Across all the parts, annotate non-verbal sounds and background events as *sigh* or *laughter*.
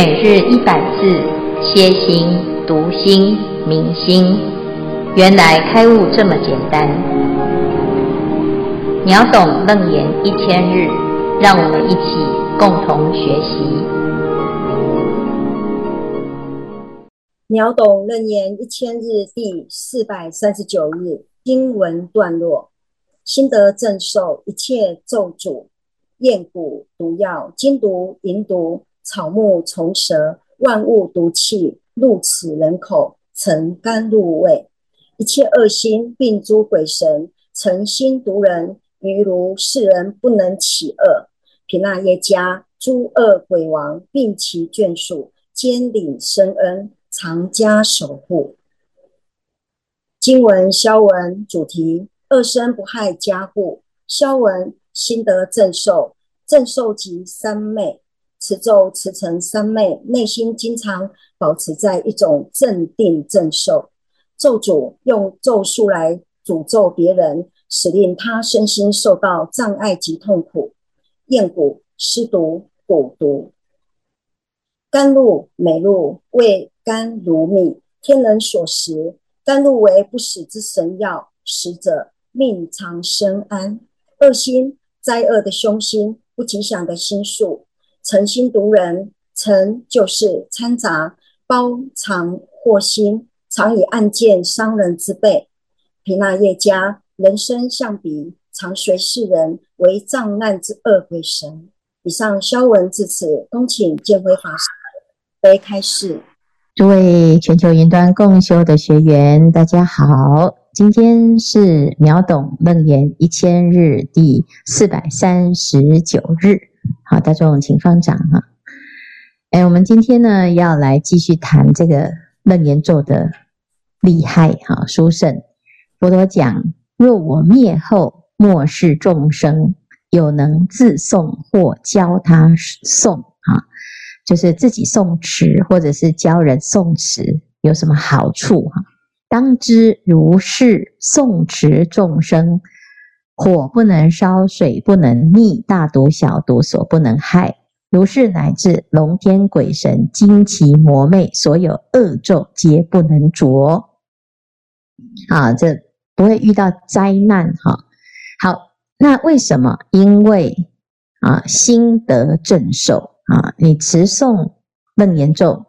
每日一百字，歇心、读心、明心，原来开悟这么简单。秒懂楞严一千日，让我们一起共同学习。秒懂楞严一千日第四百三十九日经文段落：心得正受一切咒诅、厌蛊、毒药、金毒、银毒。草木虫蛇，万物毒气入此人口，成甘露味。一切恶心，并诸鬼神，诚心毒人，于如是人不能起恶。毘那耶迦诸恶鬼王，并其眷属，兼领生恩，常加守护。经文消文主题：恶生不害家户。消文心得正受，正受即三昧。持咒持成三昧，内心经常保持在一种镇定镇受。咒主用咒术来诅咒别人，使令他身心受到障碍及痛苦。厌蛊施毒蛊毒，甘露美露味甘如蜜，天人所食。甘露为不死之神药，食者命长身安。恶心灾恶的凶心，不吉祥的心术。诚心毒人，诚就是掺杂、包藏祸心，常以暗箭伤人之辈。皮那耶迦人身像彼，常随世人为障难之恶鬼神。以上消文至此，恭请见辉法师为开示。诸位全球云端共修的学员，大家好，今天是秒懂楞严一千日第四百三十九日。好，大众请方丈哈。哎，我们今天呢要来继续谈这个楞严咒的厉害哈，殊胜。佛陀讲：若我灭后，末世众生有能自诵或教他诵啊，就是自己诵持或者是教人诵持，有什么好处哈？当知如是诵持众生。火不能烧，水不能溺，大毒小毒所不能害。如是乃至龙天鬼神、精奇魔魅，所有恶咒皆不能着。啊，这不会遇到灾难哈。好，那为什么？因为啊，心得正受啊，你持诵楞严咒，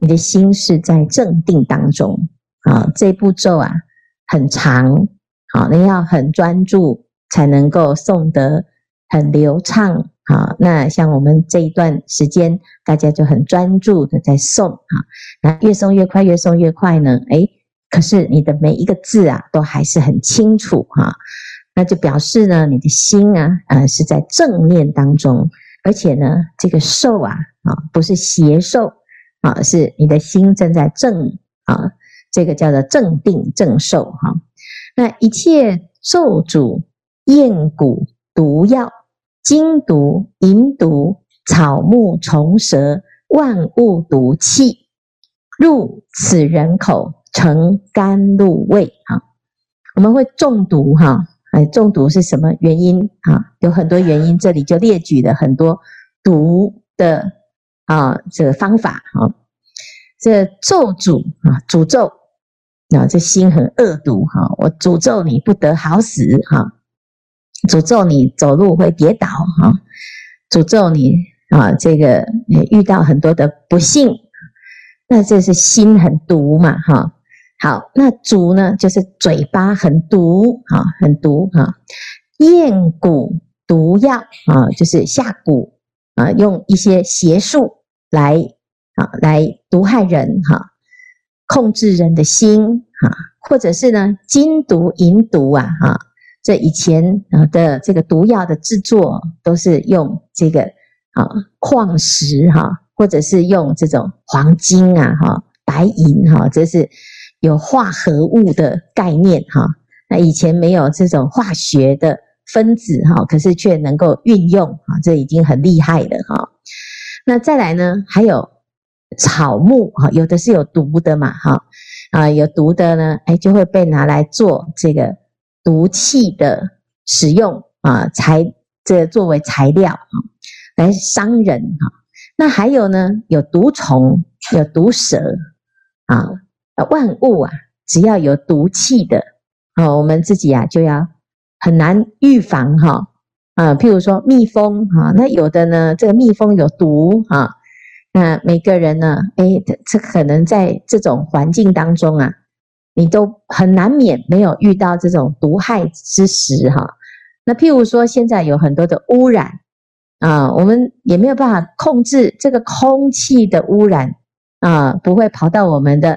你的心是在正定当中啊。这部咒啊很长，好，你要很专注。才能够诵得很流畅啊！那像我们这一段时间，大家就很专注的在诵啊。那越诵越快，越诵越快呢？诶，可是你的每一个字啊，都还是很清楚哈。那就表示呢，你的心啊，呃，是在正念当中，而且呢，这个受啊，啊，不是邪受啊，是你的心正在正啊，这个叫做正定正受哈。那一切受主。厌蛊、毒药、金毒、银毒、草木虫蛇、万物毒气，入此人口，成甘露味。啊，我们会中毒哈？哎，中毒是什么原因？啊，有很多原因，这里就列举了很多毒的啊这个方法。哈，这咒诅啊，诅咒啊，这心很恶毒哈，我诅咒你不得好死哈。诅咒你走路会跌倒哈，诅咒你啊，这个遇到很多的不幸，那这是心很毒嘛哈。好，那诅呢，就是嘴巴很毒啊，很毒哈。咽蛊毒药啊，就是下蛊啊，用一些邪术来啊来毒害人哈，控制人的心哈，或者是呢金毒银毒啊哈。这以前啊的这个毒药的制作，都是用这个啊矿石哈，或者是用这种黄金啊哈、白银哈，这是有化合物的概念哈。那以前没有这种化学的分子哈，可是却能够运用啊，这已经很厉害了哈。那再来呢，还有草木哈，有的是有毒的嘛哈啊，有毒的呢，哎就会被拿来做这个。毒气的使用啊，材这作为材料啊，来伤人哈。那还有呢，有毒虫，有毒蛇啊，万物啊，只要有毒气的啊，我们自己啊就要很难预防哈啊。譬如说蜜蜂哈，那有的呢，这个蜜蜂有毒哈，那每个人呢，诶，这可能在这种环境当中啊，你都很难免没有遇到这种毒害之时哈。那譬如说，现在有很多的污染。啊，我们也没有办法控制这个空气的污染啊，不会跑到我们的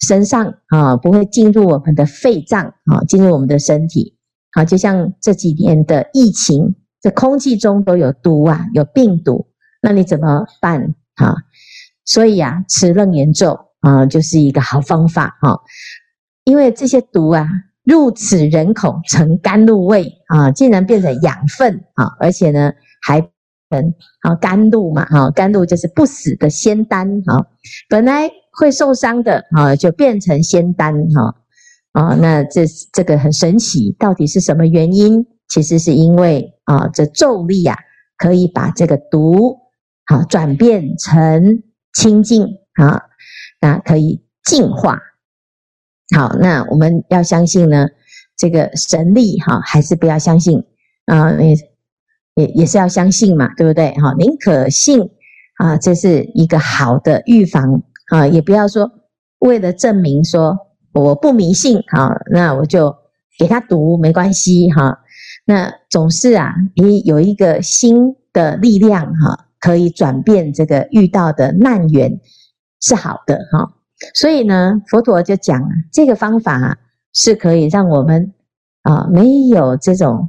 身上啊，不会进入我们的肺脏啊，进入我们的身体。啊，就像这几年的疫情，这空气中都有毒啊，有病毒，那你怎么办啊？所以啊，持楞严咒啊，就是一个好方法哈，啊，因为这些毒啊，入此人口成甘露味啊，竟然变成养分啊，而且呢，还。成啊，甘露嘛，哈，甘露就是不死的仙丹，哈，本来会受伤的，啊，就变成仙丹，哈，啊，那这这个很神奇，到底是什么原因？其实是因为啊，这咒力啊，可以把这个毒，好转变成清净，啊，那可以净化。好，那我们要相信呢，这个神力，哈，还是不要相信啊？也。也也是要相信嘛，对不对？哈，宁可信啊，这是一个好的预防啊，也不要说为了证明说我不迷信啊，那我就给他读没关系哈。那总是啊，你有一个新的力量哈，可以转变这个遇到的难缘是好的哈。所以呢，佛陀就讲这个方法是可以让我们啊没有这种。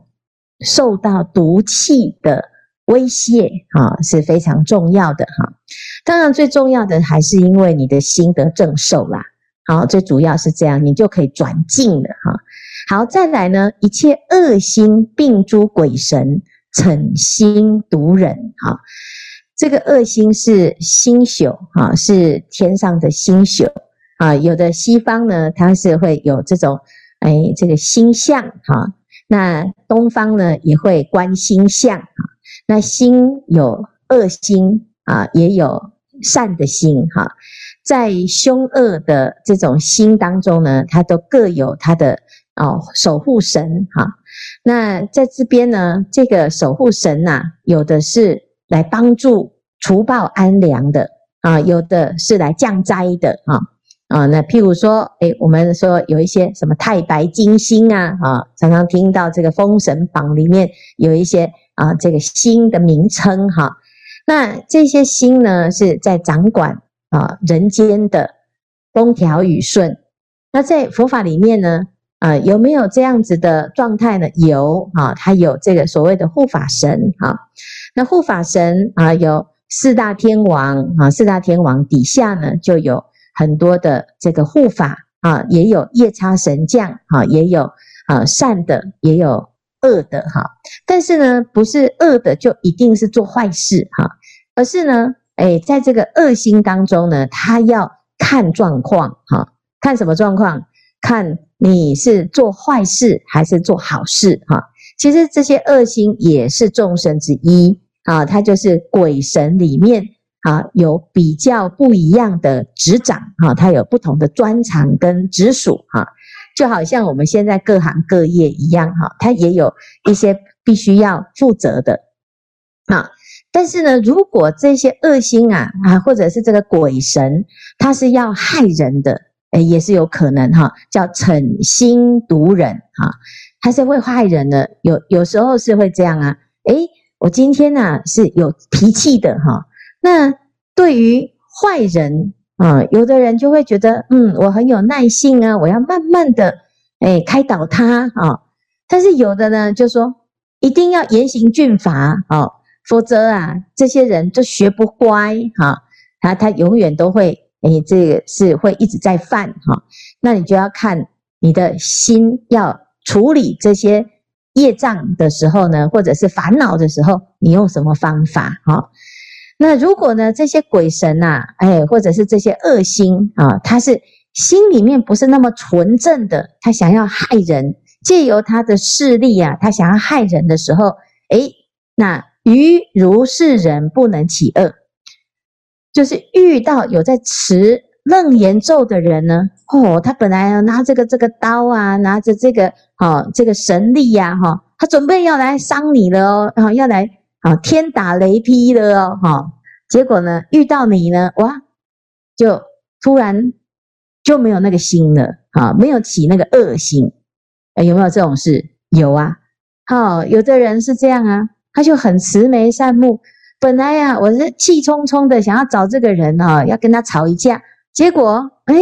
受到毒气的威胁，哈，是非常重要的，哈。当然，最重要的还是因为你的心得正受啦，好，最主要是这样，你就可以转净了，哈。好，再来呢，一切恶心病诸鬼神逞心毒人，哈，这个恶星是星宿，哈，是天上的星宿，啊，有的西方呢，它是会有这种，哎，这个星象，哈。那东方呢也会观星象啊，那星有恶星啊，也有善的星哈，在凶恶的这种星当中呢，它都各有它的哦守护神哈。那在这边呢，这个守护神呐，有的是来帮助除暴安良的啊，有的是来降灾的啊。啊，那譬如说，诶，我们说有一些什么太白金星啊，啊，常常听到这个《封神榜》里面有一些啊，这个星的名称哈、那这些星呢，是在掌管啊人间的风调雨顺。那在佛法里面呢，啊，有没有这样子的状态呢？有啊，它有这个所谓的护法神啊。那护法神啊，有四大天王啊，四大天王底下呢就有。很多的这个护法啊，也有夜叉神将啊，也有啊善的，也有恶的哈。但是呢，不是恶的就一定是做坏事哈，而是呢，哎，在这个恶心当中呢，他要看状况哈，看什么状况？看你是做坏事还是做好事哈。其实这些恶心也是众生之一啊，它就是鬼神里面。啊，有比较不一样的职掌，哈，它有不同的专长跟直属，哈，就好像我们现在各行各业一样，哈，它也有一些必须要负责的，啊，但是呢，如果这些恶心啊，啊，或者是这个鬼神，他是要害人的，诶，也是有可能，哈，叫逞心毒人，哈，他是会害人的，有有时候是会这样啊，诶，我今天呢是有脾气的，哈。那对于坏人啊，有的人就会觉得，嗯，我很有耐性啊，我要慢慢的，哎，开导他啊。但是有的呢，就说一定要严刑峻法哦，否则啊，这些人就学不乖哈，他他永远都会，哎，这个是会一直在犯哈。那你就要看你的心要处理这些业障的时候呢，或者是烦恼的时候，你用什么方法哈？那如果呢，这些鬼神呐、啊，哎，或者是这些恶心啊，他是心里面不是那么纯正的，他想要害人，借由他的势力啊，他想要害人的时候，哎，那于如是人不能起恶，就是遇到有在持楞严咒的人呢，哦，他本来拿这个这个刀啊，拿着这个哦这个神力呀、啊，哈、哦，他准备要来伤你了哦，啊，要来啊天打雷劈了哦，哈、哦，结果呢遇到你呢，哇，就突然就没有那个心了，啊，没有起那个恶心，哎，有没有这种事？有啊，好、哦，有的人是这样啊，他就很慈眉善目。本来呀、啊，我是气冲冲的想要找这个人啊、哦，要跟他吵一架，结果哎，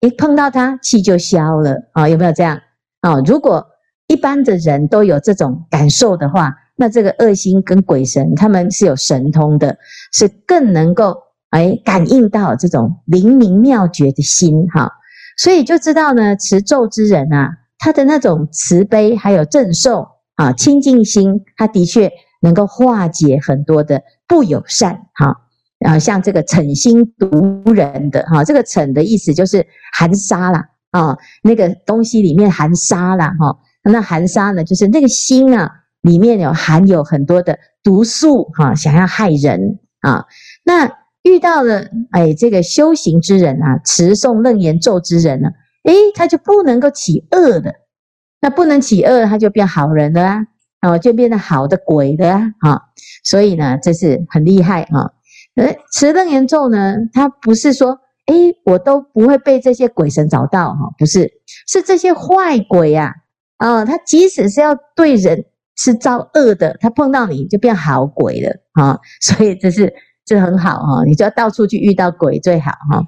一碰到他气就消了。啊、有没有这样？啊、如果一般的人都有这种感受的话，那这个恶心跟鬼神他们是有神通的，是更能够哎感应到这种灵明妙觉的心哈、所以就知道呢，持咒之人啊，他的那种慈悲还有正受啊清净心，他的确能够化解很多的。不友善，哈，啊，像这个嗔心毒人的，哈，这个嗔的意思就是含沙啦，啊，那个东西里面含沙啦，哈，那含沙呢，就是那个心啊，里面有含有很多的毒素，哈，想要害人啊。那遇到了，哎，这个修行之人啊，持诵楞严咒之人呢，哎，他就不能够起恶的，那不能起恶，他就变好人了啊。哦，就变得好的鬼的啊，哈，所以呢，这是很厉害哈。呃，持楞严咒呢，它不是说，哎，我都不会被这些鬼神找到哈，不是，是这些坏鬼呀，啊，他即使是要对人是造恶的，他碰到你就变好鬼了啊，所以这是这很好哈，你就要到处去遇到鬼最好哈。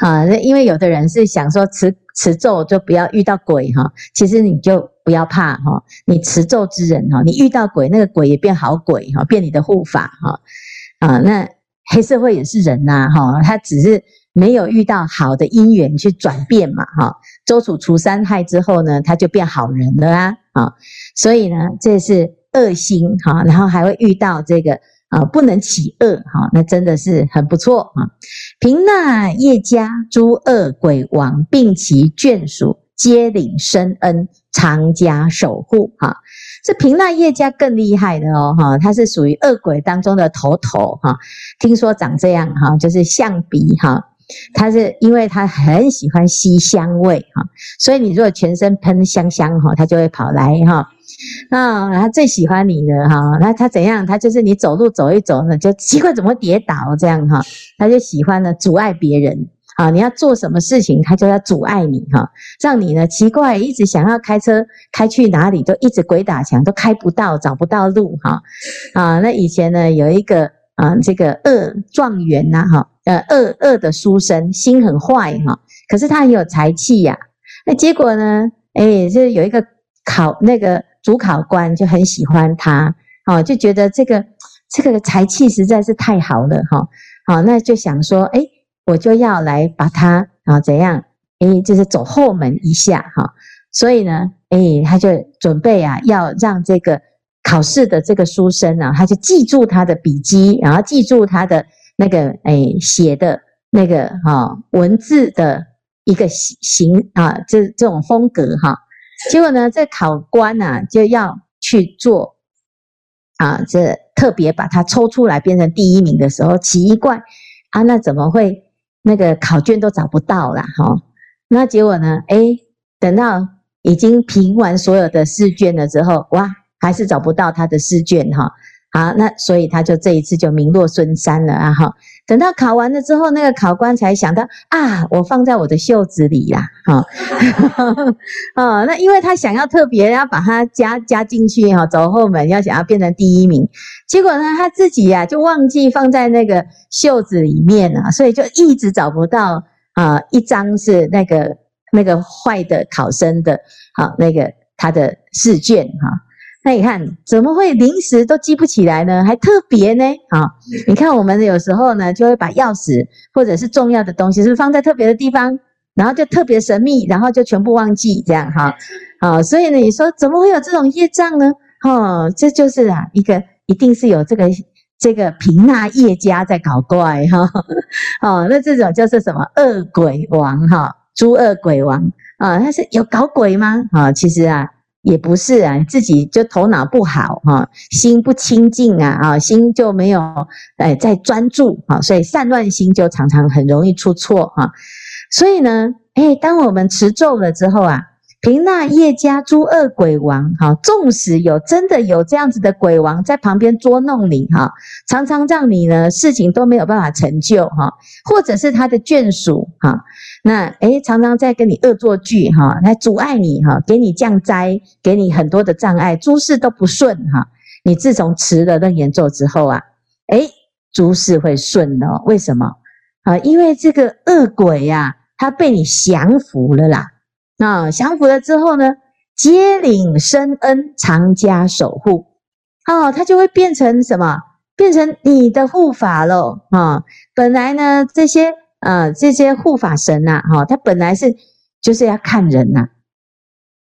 啊，那因为有的人是想说持持咒就不要遇到鬼哈，其实你就不要怕哈，你持咒之人哈，你遇到鬼那个鬼也变好鬼哈，变你的护法哈。啊，那黑社会也是人呐哈，他只是没有遇到好的因缘去转变嘛哈。周处除三害之后呢，他就变好人了啊，所以呢，这是恶心哈，然后还会遇到这个。啊，不能起恶哈，那真的是很不错啊！频那夜迦诸恶鬼王，并其眷属，皆领深恩，常加守护哈。这平那夜家更厉害的哦哈，他是属于恶鬼当中的头头哈。听说长这样哈，就是象鼻哈。他是因为他很喜欢吸香味哈，所以你如果全身喷香香哈，他就会跑来哈。那，他最喜欢你的哈，那他怎样？他就是你走路走一走呢，就 *laughs* 奇怪怎么跌倒这样哈，他就喜欢呢阻碍别人啊。你要做什么事情，他就要阻碍你哈，让你呢奇怪，一直想要开车开去哪里，都一直鬼打墙，都开不到，找不到路哈。啊，那以前呢有一个啊，这个恶状元呐哈，呃恶恶的书生，心很坏哈，可是他很有才气呀。那结果呢，哎，就有一个考那个。主考官就很喜欢他，哦，就觉得这个这个才气实在是太好了，哈，好，那就想说，哎，我就要来把他啊怎样，哎，就是走后门一下，哈，所以呢，哎，他就准备啊，要让这个考试的这个书生啊，他就记住他的笔记，然后记住他的那个哎写的那个哈文字的一个形啊，这这种风格哈。结果呢，这考官呢、啊、就要去做啊，这特别把他抽出来变成第一名的时候，奇怪啊，那怎么会那个考卷都找不到了哈？那结果呢，哎，等到已经评完所有的试卷了之后，哇，还是找不到他的试卷哈。啊，那所以他就这一次就名落孙山了啊！哈，等到考完了之后，那个考官才想到啊，我放在我的袖子里啦，哈，*laughs* 哦，那因为他想要特别要把它加加进去哈，走后门要想要变成第一名，结果呢，他自己呀就忘记放在那个袖子里面了，所以就一直找不到啊，一张是那个那个坏的考生的，好，那个他的试卷哈。那你看，怎么会临时都记不起来呢？还特别呢？啊，你看我们有时候呢，就会把钥匙或者是重要的东西，是放在特别的地方，然后就特别神秘，然后就全部忘记这样哈。啊，所以呢，你说怎么会有这种业障呢？哈，这就是啊，一个一定是有这个这个频那业家在搞怪哈。哦，那这种就是什么恶鬼王哈，诸恶鬼王啊，他是有搞鬼吗？啊，其实啊。也不是啊，自己就头脑不好哈、啊，心不清净啊啊，心就没有哎在专注啊，所以散乱心就常常很容易出错哈、啊。所以呢，哎，当我们持咒了之后啊。凭那业家诸恶鬼王，哈，纵使有真的有这样子的鬼王在旁边捉弄你，哈，常常让你呢事情都没有办法成就，哈，或者是他的眷属，啊，那诶常常在跟你恶作剧，哈，来阻碍你，哈，给你降灾，给你很多的障碍，诸事都不顺，哈。你自从持了楞严咒之后啊，诶诸事会顺哦。为什么？啊，因为这个恶鬼呀，他被你降服了啦。那降服了之后呢，接领深恩，常加守护，哦，他就会变成什么？变成你的护法喽，啊！本来呢，这些呃这些护法神呐，哈，他本来是就是要看人呐，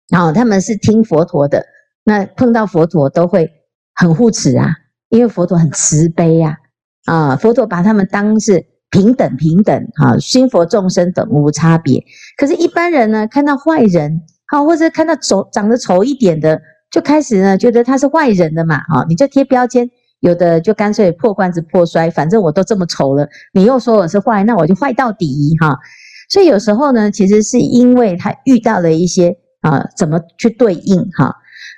然后他们是听佛陀的，那碰到佛陀都会很护持啊，因为佛陀很慈悲呀，啊，佛陀把他们当是。平等平等哈，心佛众生等无差别。可是，一般人呢，看到坏人，好，或者看到丑长得丑一点的，就开始呢，觉得他是坏人的嘛，哈，你就贴标签。有的就干脆破罐子破摔，反正我都这么丑了，你又说我是坏，那我就坏到底哈。所以有时候呢，其实是因为他遇到了一些啊，怎么去对应哈？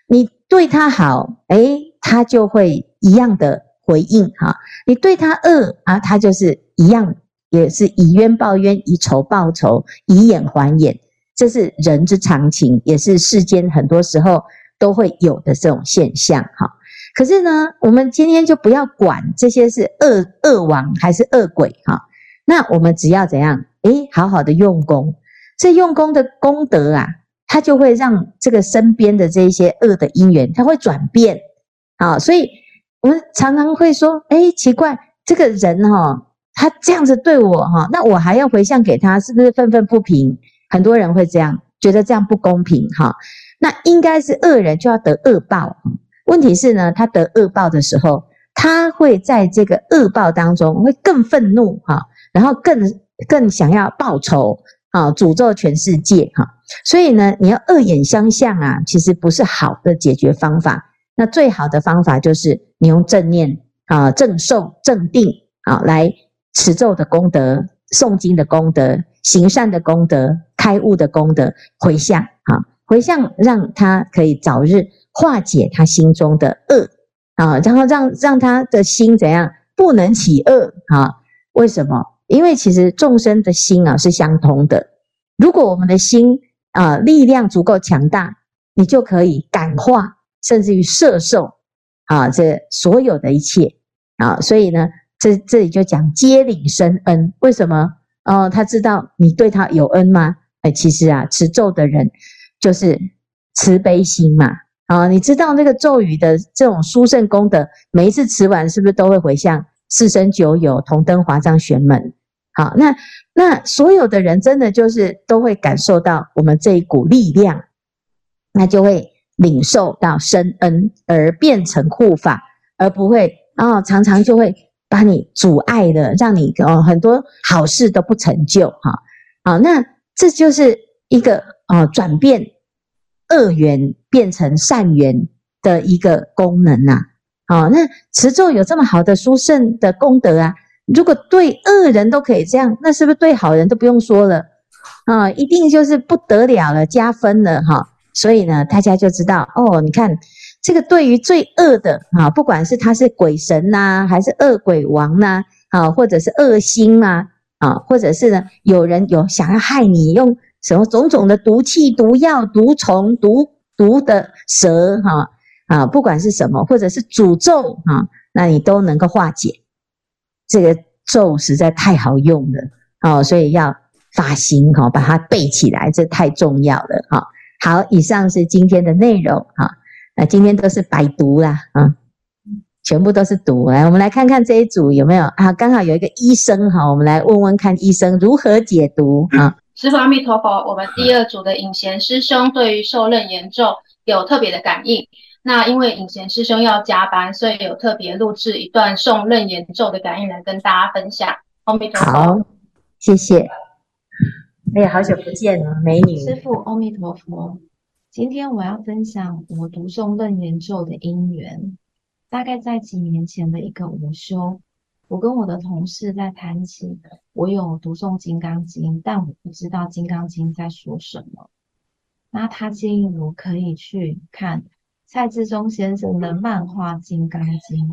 你对他好，诶，他就会一样的。回应哈，你对他恶啊，他就是一样，也是以冤报冤，以仇报仇，以眼还眼，这是人之常情，也是世间很多时候都会有的这种现象哈。可是呢，我们今天就不要管这些是恶恶王还是恶鬼哈，那我们只要怎样？诶，好好的用功，这用功的功德啊，它就会让这个身边的这些恶的因缘，它会转变啊，所以。我们常常会说：“哎，奇怪，这个人哈，他这样子对我哈，那我还要回向给他，是不是愤愤不平？很多人会这样觉得这样不公平哈。那应该是恶人就要得恶报。问题是呢，他得恶报的时候，他会在这个恶报当中会更愤怒哈，然后更更想要报仇啊，诅咒全世界哈。所以呢，你要恶眼相向啊，其实不是好的解决方法。”那最好的方法就是你用正念啊、正受、正定啊来持咒的功德、诵经的功德、行善的功德、开悟的功德、回向啊，回向让他可以早日化解他心中的恶啊，然后让让他的心怎样不能起恶啊？为什么？因为其实众生的心啊是相通的，如果我们的心啊力量足够强大，你就可以感化。甚至于摄受啊，这所有的一切啊，所以呢，这这里就讲接领生恩。为什么？哦，他知道你对他有恩吗？哎，其实啊，持咒的人就是慈悲心嘛。啊，你知道那个咒语的这种殊胜功德，每一次持完是不是都会回向四生九有同登华藏玄门？好，那那所有的人真的就是都会感受到我们这一股力量，那就会。领受到深恩而变成护法，而不会啊、常常就会把你阻碍的，让你哦很多好事都不成就哈。好、那这就是一个啊、哦、转变恶缘变成善缘的一个功能呐、啊。好、那持咒有这么好的殊胜的功德啊，如果对恶人都可以这样，那是不是对好人都不用说了啊、一定就是不得了了，加分了哈。所以呢，大家就知道哦，你看这个对于最恶的啊，不管是他是鬼神呐、啊，还是恶鬼王呐、啊，或者是恶心啊，啊，或者是呢，有人有想要害你，用什么种种的毒气、毒药、毒虫、毒毒的蛇哈啊，不管是什么，或者是诅咒啊，那你都能够化解。这个咒实在太好用了哦，所以要发心哈，把它背起来，这太重要了哈。好，以上是今天的内容哈。那今天都是白读啦，啊，全部都是读。来，我们来看看这一组有没有啊？刚好有一个医生哈，我们来问问看医生如何解读啊？师父阿弥陀佛，我们第二组的隐贤师兄对于受任严咒有特别的感应。那因为隐贤师兄要加班，所以有特别录制一段诵任严咒的感应来跟大家分享。阿弥陀佛，好，谢谢。哎呀，好久不见了，美女！师父，阿弥陀佛。今天我要分享我读诵楞严咒的因缘。大概在几年前的一个午休，我跟我的同事在谈起，我有读诵《金刚经》，但我不知道《金刚经》在说什么。那他建议我可以去看蔡志忠先生的漫画《金刚经》。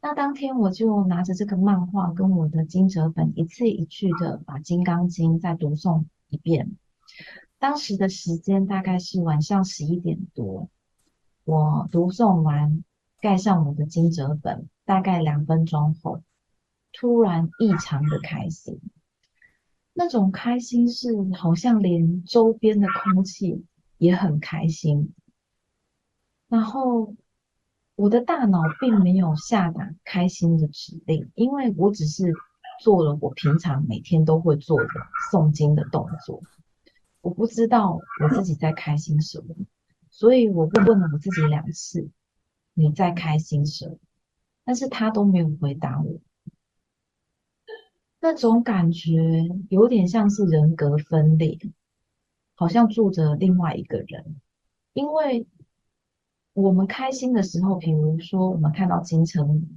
那当天我就拿着这个漫画跟我的金折本，一字一句的把《金刚经》再读诵一遍。当时的时间大概是晚上十一点多，我读诵完。盖上我的金折本，大概两分钟后，突然异常的开心。那种开心是好像连周边的空气也很开心。然后我的大脑并没有下达开心的指令，因为我只是做了我平常每天都会做的诵经的动作。我不知道我自己在开心什么，所以我问了我自己两次。你在开心什么？但是他都没有回答我。那种感觉有点像是人格分裂，好像住着另外一个人。因为我们开心的时候，比如说我们看到金城武，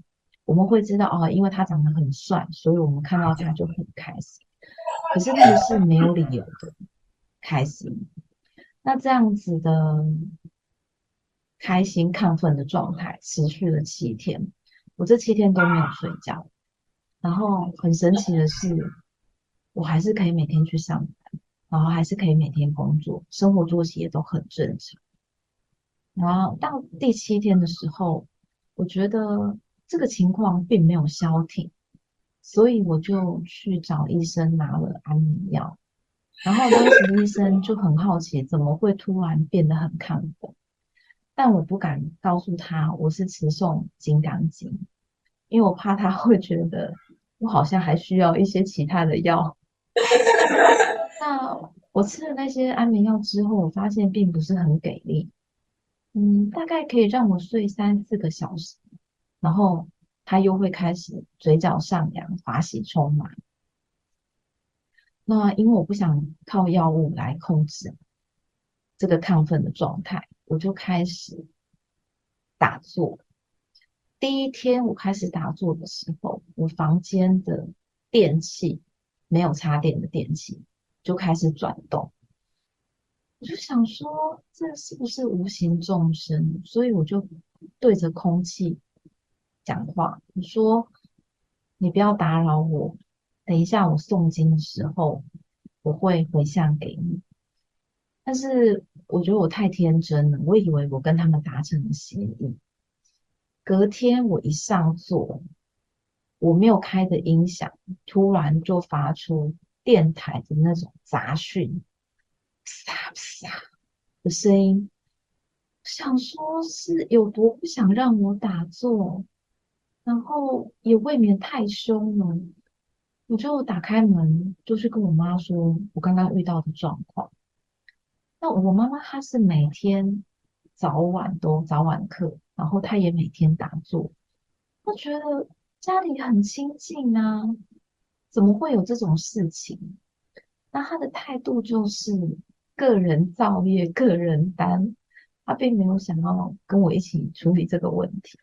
我们会知道哦，因为他长得很帅，所以我们看到他就很开心。可是那个是没有理由的开心。那这样子的。开心亢奋的状态持续了七天，我这七天都没有睡觉。然后很神奇的是，我还是可以每天去上班，然后还是可以每天工作，生活作息也都很正常。然后到第七天的时候，我觉得这个情况并没有消停，所以我就去找医生拿了安眠药。然后当时医生就很好奇，怎么会突然变得很亢奋？但我不敢告诉他我是持送《金刚经》，因为我怕他会觉得我好像还需要一些其他的药。*laughs* 那我吃了那些安眠药之后，我发现并不是很给力，嗯，大概可以让我睡三四个小时，然后他又会开始嘴角上扬、滑喜充满。那因为我不想靠药物来控制这个亢奋的状态。我就开始打坐。第一天我开始打坐的时候，我房间的电器没有插电的电器就开始转动。我就想说，这是不是无形众生？所以我就对着空气讲话，我说：“你不要打扰我，等一下我诵经的时候，我会回向给你。”但是我觉得我太天真了，我以为我跟他们达成了协议。隔天我一上座，我没有开的音响，突然就发出电台的那种杂讯，啪啪的声音。想说是有多不想让我打坐，然后也未免太凶了。我就打开门，就去跟我妈说我刚刚遇到的状况。那我妈妈她是每天早晚都早晚课，然后他也每天打坐。他觉得家里很清静啊，怎么会有这种事情？那他的态度就是个人造业，个人担，他并没有想要跟我一起处理这个问题。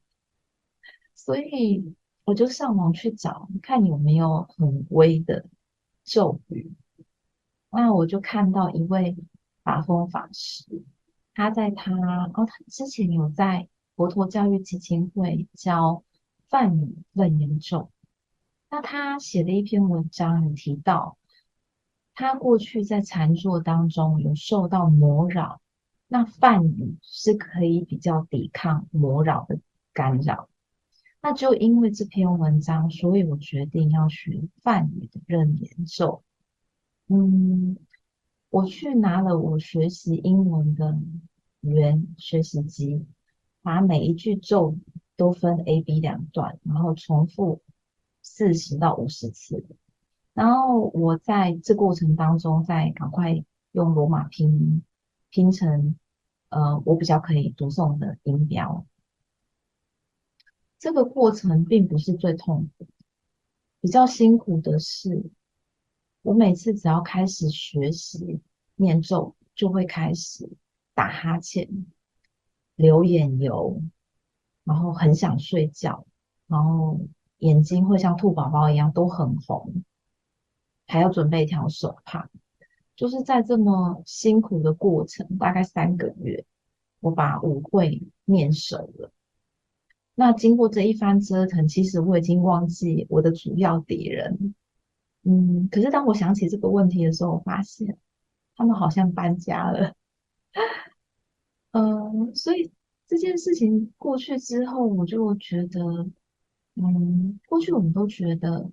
所以我就上网去找，看有没有很微的咒语。那我就看到一位。法风法师，他在他哦，他之前有在佛陀教育基金会教梵语楞严咒。那他写的一篇文章有提到，他过去在禅坐当中有受到魔扰，那梵语是可以比较抵抗魔扰的干扰。那就因为这篇文章，所以我决定要学梵语的楞严咒。嗯。我去拿了我学习英文的语言学习机，把每一句咒都分 A、B 两段，然后重复四十到五十次。然后我在这过程当中，再赶快用罗马拼音拼成呃我比较可以读诵的音标。这个过程并不是最痛苦，比较辛苦的是。我每次只要开始学习念咒，就会开始打哈欠、流眼油，然后很想睡觉，然后眼睛会像兔宝宝一样都很红，还要准备一条手帕。就是在这么辛苦的过程，大概三个月，我把舞会面熟了。那经过这一番折腾，其实我已经忘记我的主要敌人。嗯，可是当我想起这个问题的时候，我发现他们好像搬家了。嗯，所以这件事情过去之后，我就觉得，嗯，过去我们都觉得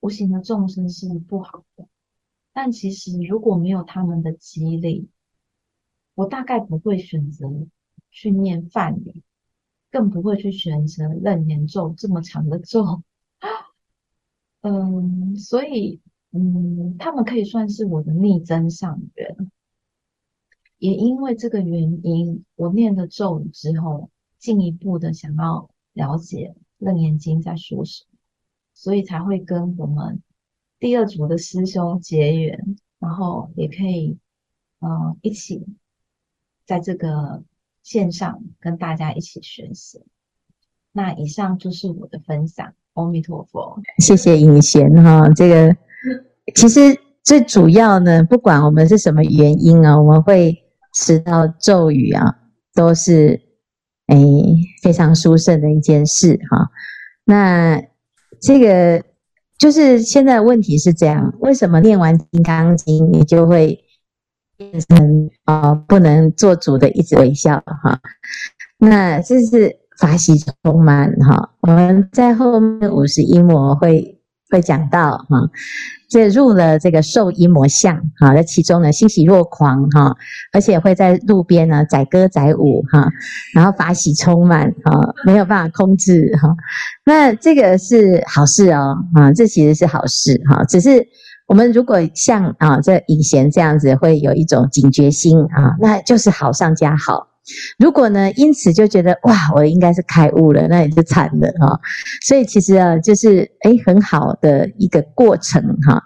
无形的众生是不好的。但其实如果没有他们的激励，我大概不会选择去念梵语，更不会去选择楞严咒这么长的咒。*laughs* 嗯，所以嗯，他们可以算是我的逆增上缘。也因为这个原因，我念了咒语之后，进一步的想要了解楞严经在说什么，所以才会跟我们。第二组的师兄结缘，然后也可以，嗯、呃，一起在这个线上跟大家一起学习。那以上就是我的分享，阿弥陀佛。谢谢颖贤哈，这个 *laughs* 其实最主要呢，不管我们是什么原因啊，我们会持到咒语啊，都是哎非常殊胜的一件事哈。那这个。就是现在问题是这样，为什么念完《金刚经》你就会变成啊、不能做主的一直微笑哈？那这是法喜充满哈。我们在后面五十一模会会讲到哈。这入了这个受衣摩相哈，在其中呢欣喜若狂哈，而且会在路边呢载歌载舞哈，然后法喜充满哈，没有办法控制哈。那这个是好事哦啊，这其实是好事哈。只是我们如果像啊这隐贤这样子，会有一种警觉心啊，那就是好上加好。如果呢，因此就觉得哇，我应该是开悟了，那也就惨了哈。所以其实啊，就是诶很好的一个过程哈。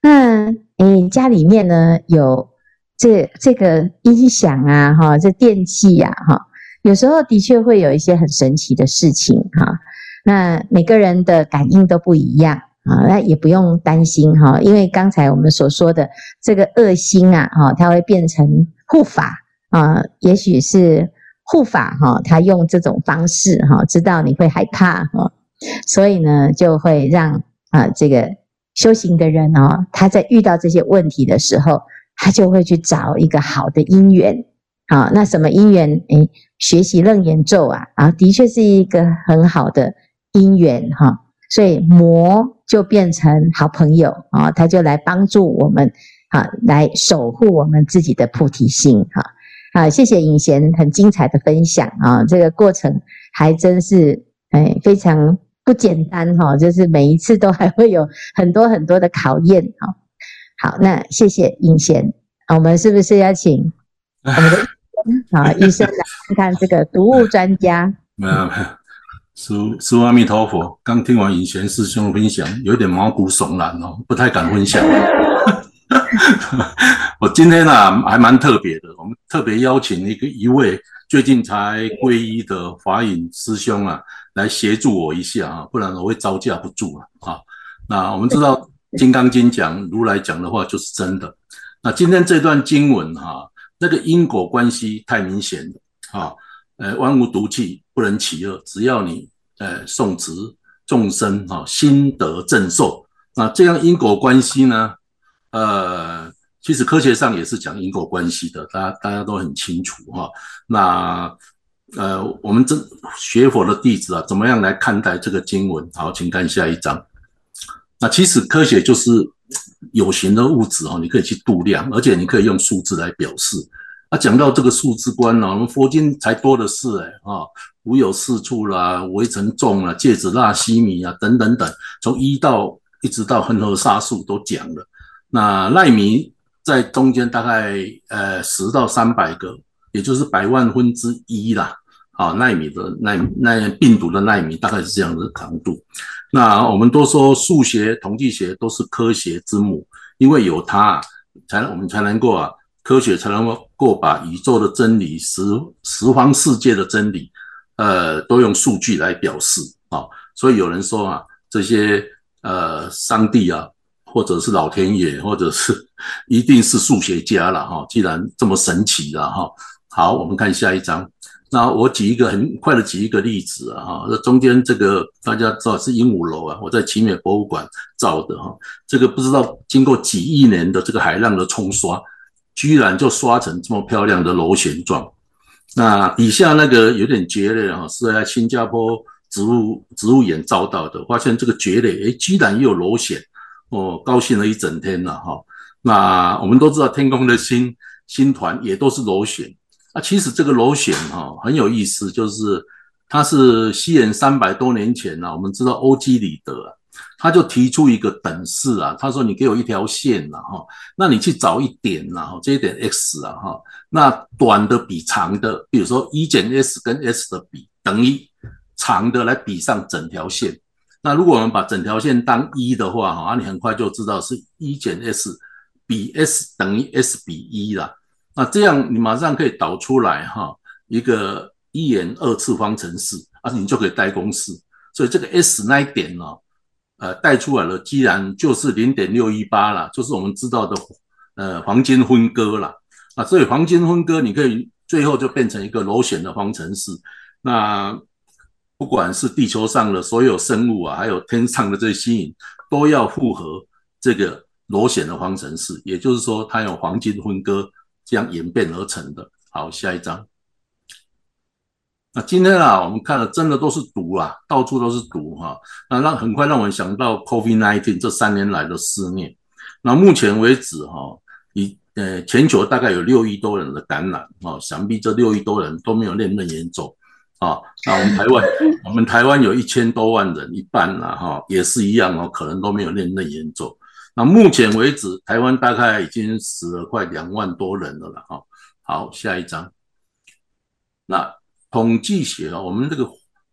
那诶家里面呢有这这个音响啊哈，这电器呀哈，有时候的确会有一些很神奇的事情哈。那每个人的感应都不一样啊，那也不用担心哈，因为刚才我们所说的这个恶心啊哈，它会变成护法。啊，也许是护法哈，他用这种方式哈，知道你会害怕哈，所以呢，就会让啊这个修行的人哦，他在遇到这些问题的时候，他就会去找一个好的因缘。好，那什么因缘？诶，学习楞严咒啊，啊，的确是一个很好的因缘哈。所以魔就变成好朋友啊，他就来帮助我们啊，来守护我们自己的菩提心哈。啊，谢谢尹贤很精彩的分享啊！这个过程还真是哎非常不简单哈，就是每一次都还会有很多很多的考验哈。好，那谢谢尹贤，我们是不是要请 *laughs* 我们的啊医生来看看这个毒物专家？没有阿弥陀佛。刚听完尹贤师兄的分享，有点毛骨悚然哦，不太敢分享。*laughs* 我今天呢、啊、还蛮特别的，我们特别邀请一个一位最近才皈依的法影师兄啊，来协助我一下啊，不然我会招架不住了啊。那我们知道《金刚经》讲如来讲的话就是真的。那今天这段经文哈、啊，那个因果关系太明显了啊。呃，万物独气，不能起恶，只要你呃诵持众生哈，心得正受。那这样因果关系呢？呃，其实科学上也是讲因果关系的，大家大家都很清楚哈。那呃，我们这学佛的弟子啊，怎么样来看待这个经文？好，请看下一章。那其实科学就是有形的物质哦，你可以去度量，而且你可以用数字来表示。那讲到这个数字观呢，我们佛经才多的是哎啊，无有四处啦，微尘众啊，芥子纳西米啊，等等等，从一到一直到恒河沙数都讲了。那奈米在中间大概呃十到三百个，也就是百万分之一啦。啊，奈米的奈奈病毒的奈米大概是这样的长度。那我们都说数学、统计学都是科学之母，因为有它才我们才能够啊科学才能够把宇宙的真理、十十方世界的真理，呃，都用数据来表示啊。所以有人说啊，这些呃，上帝啊，或者是老天爷，或者是 *laughs* 一定是数学家了哈。既然这么神奇了哈，好，我们看下一张。那我举一个很快的举一个例子啊哈，那中间这个大家知道是鹦鹉螺啊，我在奇美博物馆造的哈，这个不知道经过几亿年的这个海浪的冲刷，居然就刷成这么漂亮的螺旋状。那底下那个有点蕨类啊，是在新加坡植物植物园照到的，发现这个蕨类诶，居然也有螺旋，哦，高兴了一整天了哈。那我们都知道天空的星星团也都是螺旋。那其实这个螺旋哈很有意思，就是它是西元三百多年前呢，我们知道欧几里得，他就提出一个等式啊，他说你给我一条线了哈，那你去找一点呐哈，这一点 x 啊哈，那短的比长的，比如说一减 s 跟 s 的比等于长的来比上整条线，那如果我们把整条线当一的话哈，你很快就知道是一减 s 比 s 等于 s 比一了。那这样你马上可以导出来哈，一个一元二次方程式，啊你就可以带公式。所以这个 S 那一点呢，呃，带出来了，既然就是零点六一八了，就是我们知道的呃黄金分割了。啊，所以黄金分割你可以最后就变成一个螺旋的方程式。那不管是地球上的所有生物啊，还有天上的这些星云，都要符合这个螺旋的方程式。也就是说，它有黄金分割。这样演变而成的。好，下一张。那今天啊，我们看的真的都是毒啊，到处都是毒哈。那让很快让我们想到 COVID-19 这三年来的肆虐。那目前为止哈，以呃全球大概有六亿多人的感染啊，想必这六亿多人都没有念楞严重啊。那我们台湾，*laughs* 我们台湾有一千多万人，一半了哈，也是一样哦，可能都没有念楞严重。那目前为止，台湾大概已经死了快两万多人了了哈。好，下一章。那统计学啊，我们这个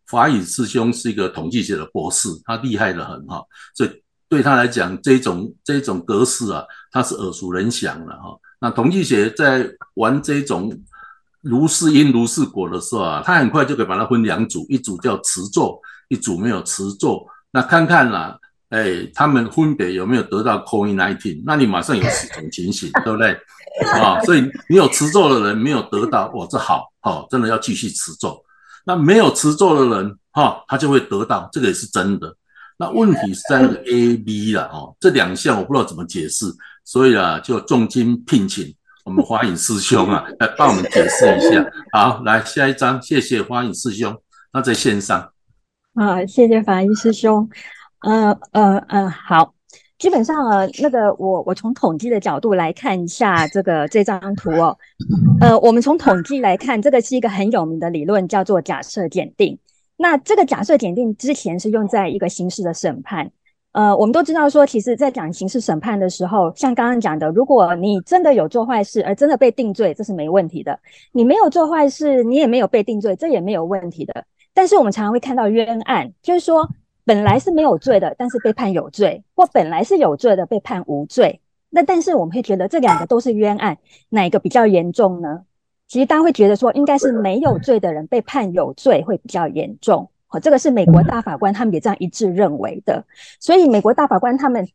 法语师兄是一个统计学的博士，他厉害的很哈。所以对他来讲，这种这种格式啊，他是耳熟能详了哈。那统计学在玩这种如是因如是果的时候啊，他很快就可以把它分两组，一组叫持咒，一组没有持咒。那看看啦。哎，他们分别有没有得到 COVID-19？那你马上有四种情形，对不对？*laughs* 啊、哦，所以你有持咒的人没有得到，哇，这好，好、哦，真的要继续持咒。那没有持咒的人，哈、哦，他就会得到，这个也是真的。那问题是在那个 A、B 了，哦，这两项我不知道怎么解释，所以啊，就重金聘请我们花影师兄啊，*laughs* 来帮我们解释一下。好，来下一张，谢谢花影师兄。那在线上，啊，谢谢法医师兄。呃呃呃，好，基本上呃，那个我我从统计的角度来看一下这个这张图哦，*laughs* 呃，我们从统计来看，这个是一个很有名的理论，叫做假设检定。那这个假设检定之前是用在一个刑事的审判，呃，我们都知道说，其实在讲刑事审判的时候，像刚刚讲的，如果你真的有做坏事而真的被定罪，这是没问题的；你没有做坏事，你也没有被定罪，这也没有问题的。但是我们常常会看到冤案，就是说。本来是没有罪的，但是被判有罪；或本来是有罪的，被判无罪。那但是我们会觉得这两个都是冤案，哪一个比较严重呢？其实大家会觉得说，应该是没有罪的人被判有罪会比较严重。好，这个是美国大法官他们也这样一致认为的。所以美国大法官他们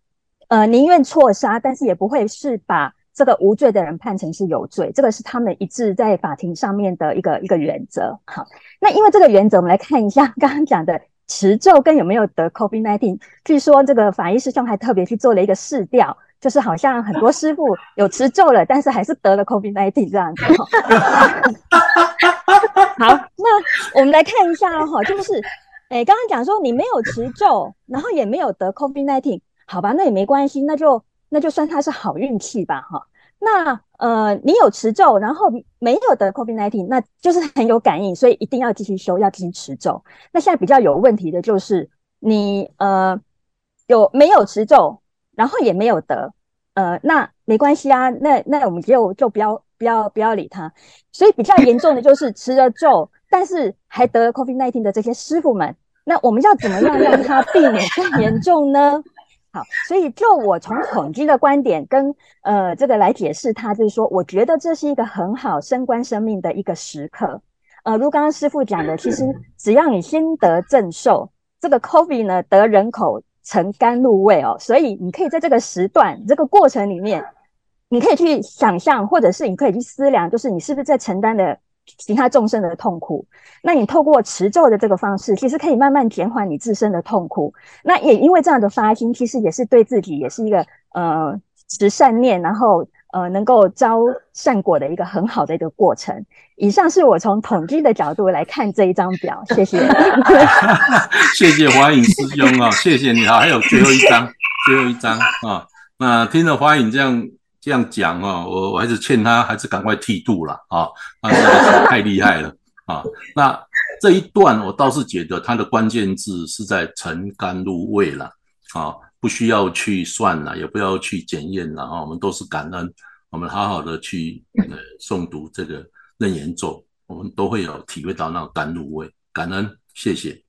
呃宁愿错杀，但是也不会是把这个无罪的人判成是有罪。这个是他们一致在法庭上面的一个一个原则。好，那因为这个原则，我们来看一下刚刚讲的。持咒跟有没有得 COVID-19？据说这个法医师兄还特别去做了一个试调，就是好像很多师傅有持咒了，但是还是得了 COVID-19 这样子。*laughs* *laughs* 好，那我们来看一下哈，就是，诶，刚刚讲说你没有持咒，然后也没有得 COVID-19，好吧，那也没关系，那就那就算他是好运气吧，哈。那呃，你有持咒，然后没有得 COVID-19，那就是很有感应，所以一定要继续修，要继续持咒。那现在比较有问题的就是你呃有没有持咒，然后也没有得，呃，那没关系啊，那那我们就就不要不要不要理他。所以比较严重的 *laughs* 就是吃了咒，但是还得了 COVID-19 的这些师傅们，那我们要怎么样让他避免更严重呢？好，所以就我从统计的观点跟呃这个来解释它，就是说，我觉得这是一个很好升官生命的一个时刻。呃，如刚刚师傅讲的，其实只要你先得正受，这个 COVID 呢得人口成甘露味哦，所以你可以在这个时段这个过程里面，你可以去想象，或者是你可以去思量，就是你是不是在承担的。其他众生的痛苦，那你透过持咒的这个方式，其实可以慢慢减缓你自身的痛苦。那也因为这样的发心，其实也是对自己也是一个呃持善念，然后呃能够招善果的一个很好的一个过程。以上是我从统计的角度来看这一张表，谢谢。*laughs* 谢谢华影师兄啊、谢谢你啊，还有最后一张，最后一张啊。那听了华影这样。这样讲哦，我我还是劝他，还是赶快剃度了啊！啊，太厉害了啊！那这一段我倒是觉得它的关键字是在成甘露味了啊，不需要去算了，也不要去检验了啊，我们都是感恩，我们好好的去呃诵读这个楞严咒，我们都会有体会到那个甘露味，感恩，谢谢。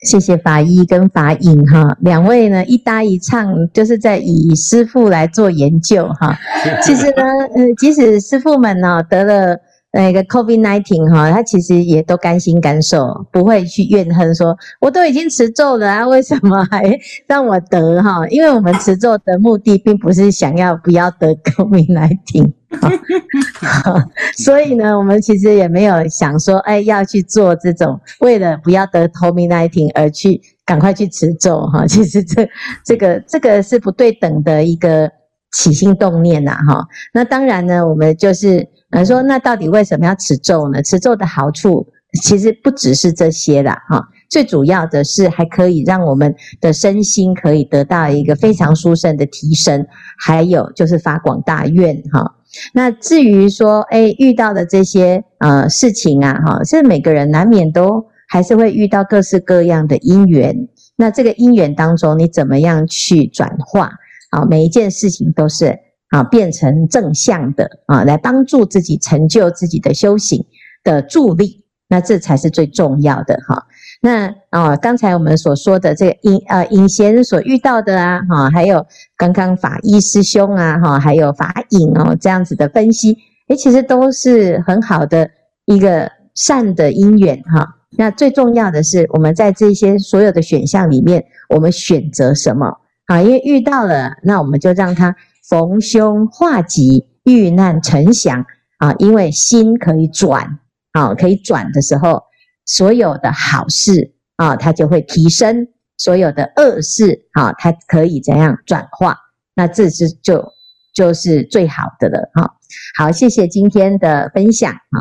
谢谢法医跟法影哈，两位呢一搭一唱，就是在以师傅来做研究哈。*laughs* 其实呢，呃，即使师傅们呢得了那个 COVID-19 哈，他其实也都甘心甘受，不会去怨恨说，我都已经持咒了啊，为什么还让我得哈？因为我们持咒的目的并不是想要不要得 COVID-19。*laughs* 所以呢，我们其实也没有想说，哎，要去做这种为了不要得 COVID-19 而去赶快去持咒哈。*laughs* 其实这这个这个是不对等的一个起心动念呐哈。那当然呢，我们就是呃说，那到底为什么要持咒呢？持咒的好处其实不只是这些啦哈。最主要的是还可以让我们的身心可以得到一个非常殊胜的提升，还有就是发广大愿哈。那至于说，哎，遇到的这些呃事情啊，哈，是每个人难免都还是会遇到各式各样的因缘。那这个因缘当中，你怎么样去转化？啊，每一件事情都是啊变成正向的啊，来帮助自己成就自己的修行的助力。那这才是最重要的哈。那啊，刚才我们所说的这个隐呃隐贤所遇到的啊，哈，还有刚刚法医师兄啊，哈，还有法影哦，这样子的分析，诶，其实都是很好的一个善的因缘哈。那最重要的是，我们在这些所有的选项里面，我们选择什么啊？因为遇到了，那我们就让他逢凶化吉，遇难成祥啊。因为心可以转啊，可以转的时候。所有的好事啊，它就会提升；所有的恶事啊，它可以怎样转化？那这是就就是最好的了哈。好，谢谢今天的分享啊。